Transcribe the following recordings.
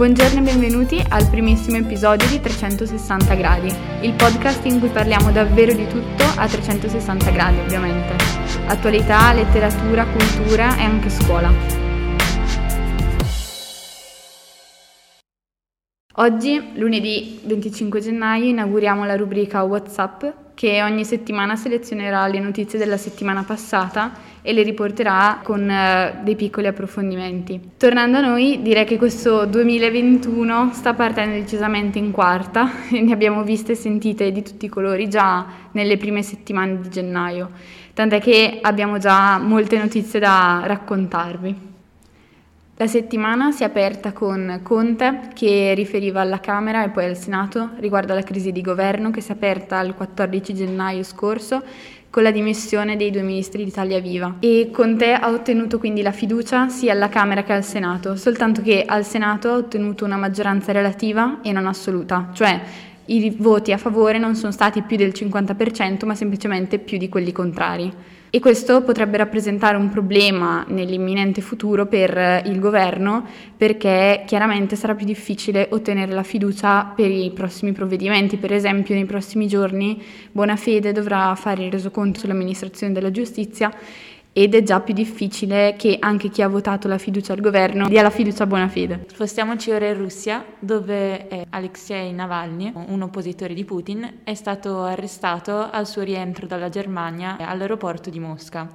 Buongiorno e benvenuti al primissimo episodio di 360 gradi, il podcast in cui parliamo davvero di tutto a 360 gradi ovviamente. Attualità, letteratura, cultura e anche scuola. Oggi, lunedì 25 gennaio, inauguriamo la rubrica WhatsApp che ogni settimana selezionerà le notizie della settimana passata e le riporterà con eh, dei piccoli approfondimenti. Tornando a noi, direi che questo 2021 sta partendo decisamente in quarta e ne abbiamo viste e sentite di tutti i colori già nelle prime settimane di gennaio, tant'è che abbiamo già molte notizie da raccontarvi. La settimana si è aperta con Conte che riferiva alla Camera e poi al Senato riguardo alla crisi di governo che si è aperta il 14 gennaio scorso con la dimissione dei due ministri d'Italia Viva e Conte ha ottenuto quindi la fiducia sia alla Camera che al Senato, soltanto che al Senato ha ottenuto una maggioranza relativa e non assoluta, cioè i voti a favore non sono stati più del 50% ma semplicemente più di quelli contrari. E questo potrebbe rappresentare un problema nell'imminente futuro per il governo perché chiaramente sarà più difficile ottenere la fiducia per i prossimi provvedimenti. Per esempio nei prossimi giorni Bonafede dovrà fare il resoconto sull'amministrazione della giustizia ed è già più difficile che anche chi ha votato la fiducia al governo dia la fiducia a buona fede. Spostiamoci ora in Russia, dove Alexei Navalny, un oppositore di Putin, è stato arrestato al suo rientro dalla Germania all'aeroporto di Mosca.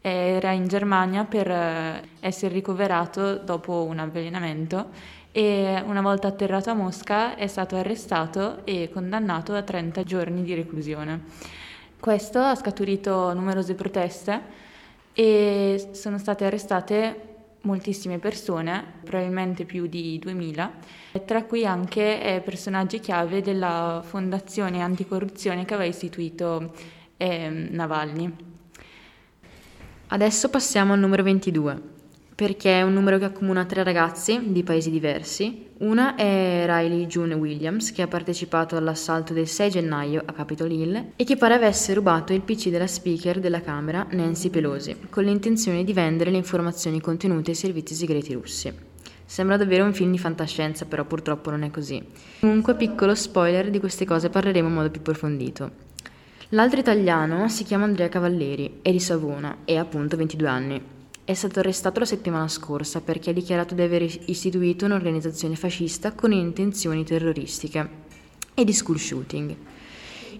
Era in Germania per eh, essere ricoverato dopo un avvelenamento e una volta atterrato a Mosca è stato arrestato e condannato a 30 giorni di reclusione. Questo ha scaturito numerose proteste e sono state arrestate moltissime persone, probabilmente più di 2000, tra cui anche eh, personaggi chiave della fondazione anticorruzione che aveva istituito eh, Navalny. Adesso passiamo al numero 22 perché è un numero che accomuna tre ragazzi di paesi diversi. Una è Riley June Williams, che ha partecipato all'assalto del 6 gennaio a Capitol Hill e che pare avesse rubato il PC della speaker della Camera, Nancy Pelosi, con l'intenzione di vendere le informazioni contenute ai servizi segreti russi. Sembra davvero un film di fantascienza, però purtroppo non è così. Comunque, piccolo spoiler, di queste cose parleremo in modo più approfondito. L'altro italiano si chiama Andrea Cavalleri, è di Savona e ha appunto 22 anni. È stato arrestato la settimana scorsa perché ha dichiarato di aver istituito un'organizzazione fascista con intenzioni terroristiche e di school shooting.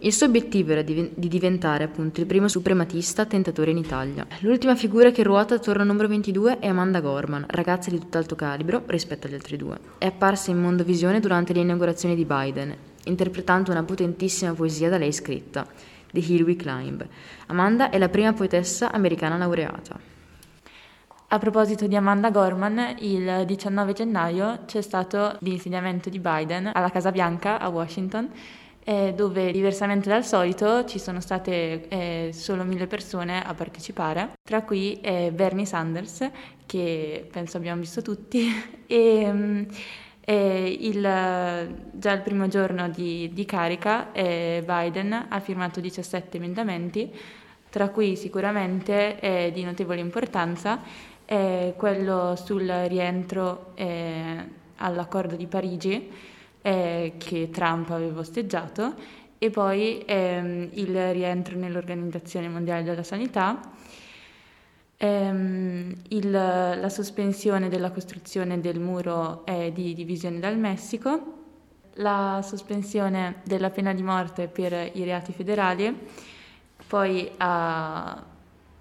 Il suo obiettivo era di, diventare appunto il primo suprematista attentatore in Italia. L'ultima figura che ruota attorno al numero 22 è Amanda Gorman, ragazza di tutt'altro calibro rispetto agli altri due. È apparsa in Mondovisione durante l'inaugurazione di Biden, interpretando una potentissima poesia da lei scritta, The Hill We Climb. Amanda è la prima poetessa americana laureata. A proposito di Amanda Gorman, il 19 gennaio c'è stato l'insediamento di Biden alla Casa Bianca a Washington, eh, dove diversamente dal solito ci sono state eh, solo mille persone a partecipare, tra cui eh, Bernie Sanders, che penso abbiamo visto tutti, e, mm, e il, già il primo giorno di, di carica eh, Biden ha firmato 17 emendamenti, tra cui sicuramente è di notevole importanza è quello sul rientro eh, all'accordo di Parigi eh, che Trump aveva osteggiato e poi ehm, il rientro nell'Organizzazione Mondiale della Sanità, ehm, il, la sospensione della costruzione del muro eh, di divisione dal Messico, la sospensione della pena di morte per i reati federali, poi ha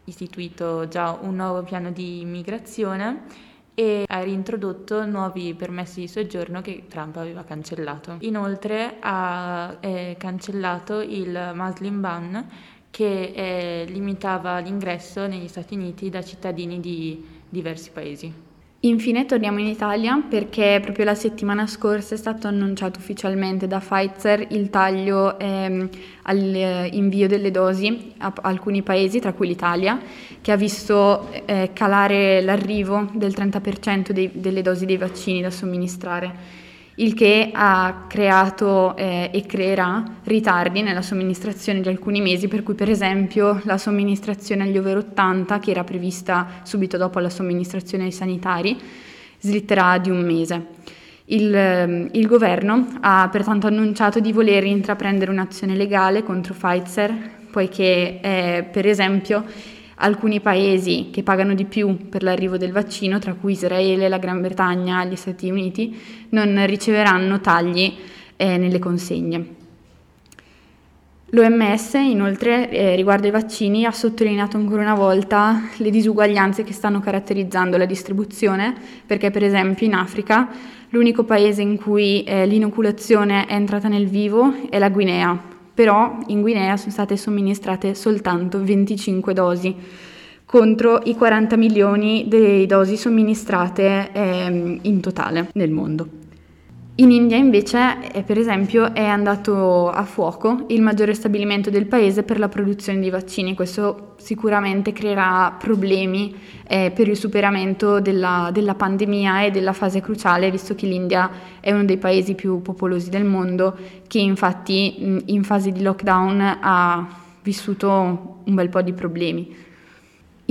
istituito già un nuovo piano di immigrazione e ha reintrodotto nuovi permessi di soggiorno che Trump aveva cancellato. Inoltre ha eh, cancellato il Muslim ban che eh, limitava l'ingresso negli Stati Uniti da cittadini di diversi paesi. Infine torniamo in Italia perché proprio la settimana scorsa è stato annunciato ufficialmente da Pfizer il taglio ehm, all'invio delle dosi a alcuni paesi, tra cui l'Italia, che ha visto eh, calare l'arrivo del 30% dei, delle dosi dei vaccini da somministrare il che ha creato eh, e creerà ritardi nella somministrazione di alcuni mesi, per cui per esempio la somministrazione agli over 80, che era prevista subito dopo la somministrazione ai sanitari, slitterà di un mese. Il, ehm, il, governo ha pertanto annunciato di voler intraprendere un'azione legale contro Pfizer, poiché eh, per esempio alcuni paesi che pagano di più per l'arrivo del vaccino, tra cui Israele, la Gran Bretagna, gli Stati Uniti, non riceveranno tagli eh, nelle consegne. L'OMS inoltre eh, riguardo ai vaccini ha sottolineato ancora una volta le disuguaglianze che stanno caratterizzando la distribuzione, perché per esempio in Africa l'unico paese in cui eh, l'inoculazione è entrata nel vivo è la Guinea, però in Guinea sono state somministrate soltanto 25 dosi contro i 40 milioni di dosi somministrate eh, in totale nel mondo. In India invece, eh, per esempio, è andato a fuoco il maggiore stabilimento del paese per la produzione di vaccini. Questo sicuramente creerà problemi eh, per il superamento della, della, pandemia e della fase cruciale, visto che l'India è uno dei paesi più popolosi del mondo, che infatti in fase di lockdown ha vissuto un bel po' di problemi.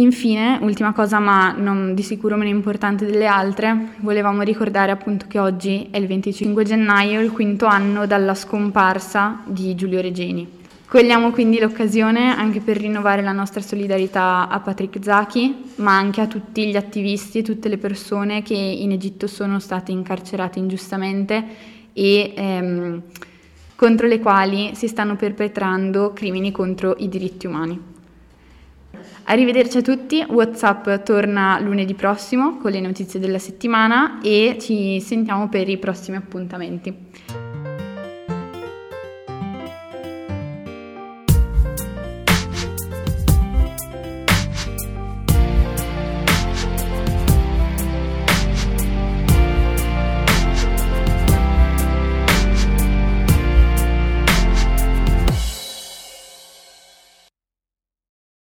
Infine, ultima cosa ma non di sicuro meno importante delle altre, volevamo ricordare appunto che oggi è il 25 gennaio, il quinto anno dalla scomparsa di Giulio Regeni. Cogliamo quindi l'occasione anche per rinnovare la nostra solidarietà a Patrick Zaki, ma anche a tutti gli attivisti e tutte le persone che in Egitto sono state incarcerate ingiustamente e ehm, contro le quali si stanno perpetrando crimini contro i diritti umani. Arrivederci a tutti, Whatsapp torna lunedì prossimo con le notizie della settimana e ci sentiamo per i prossimi appuntamenti.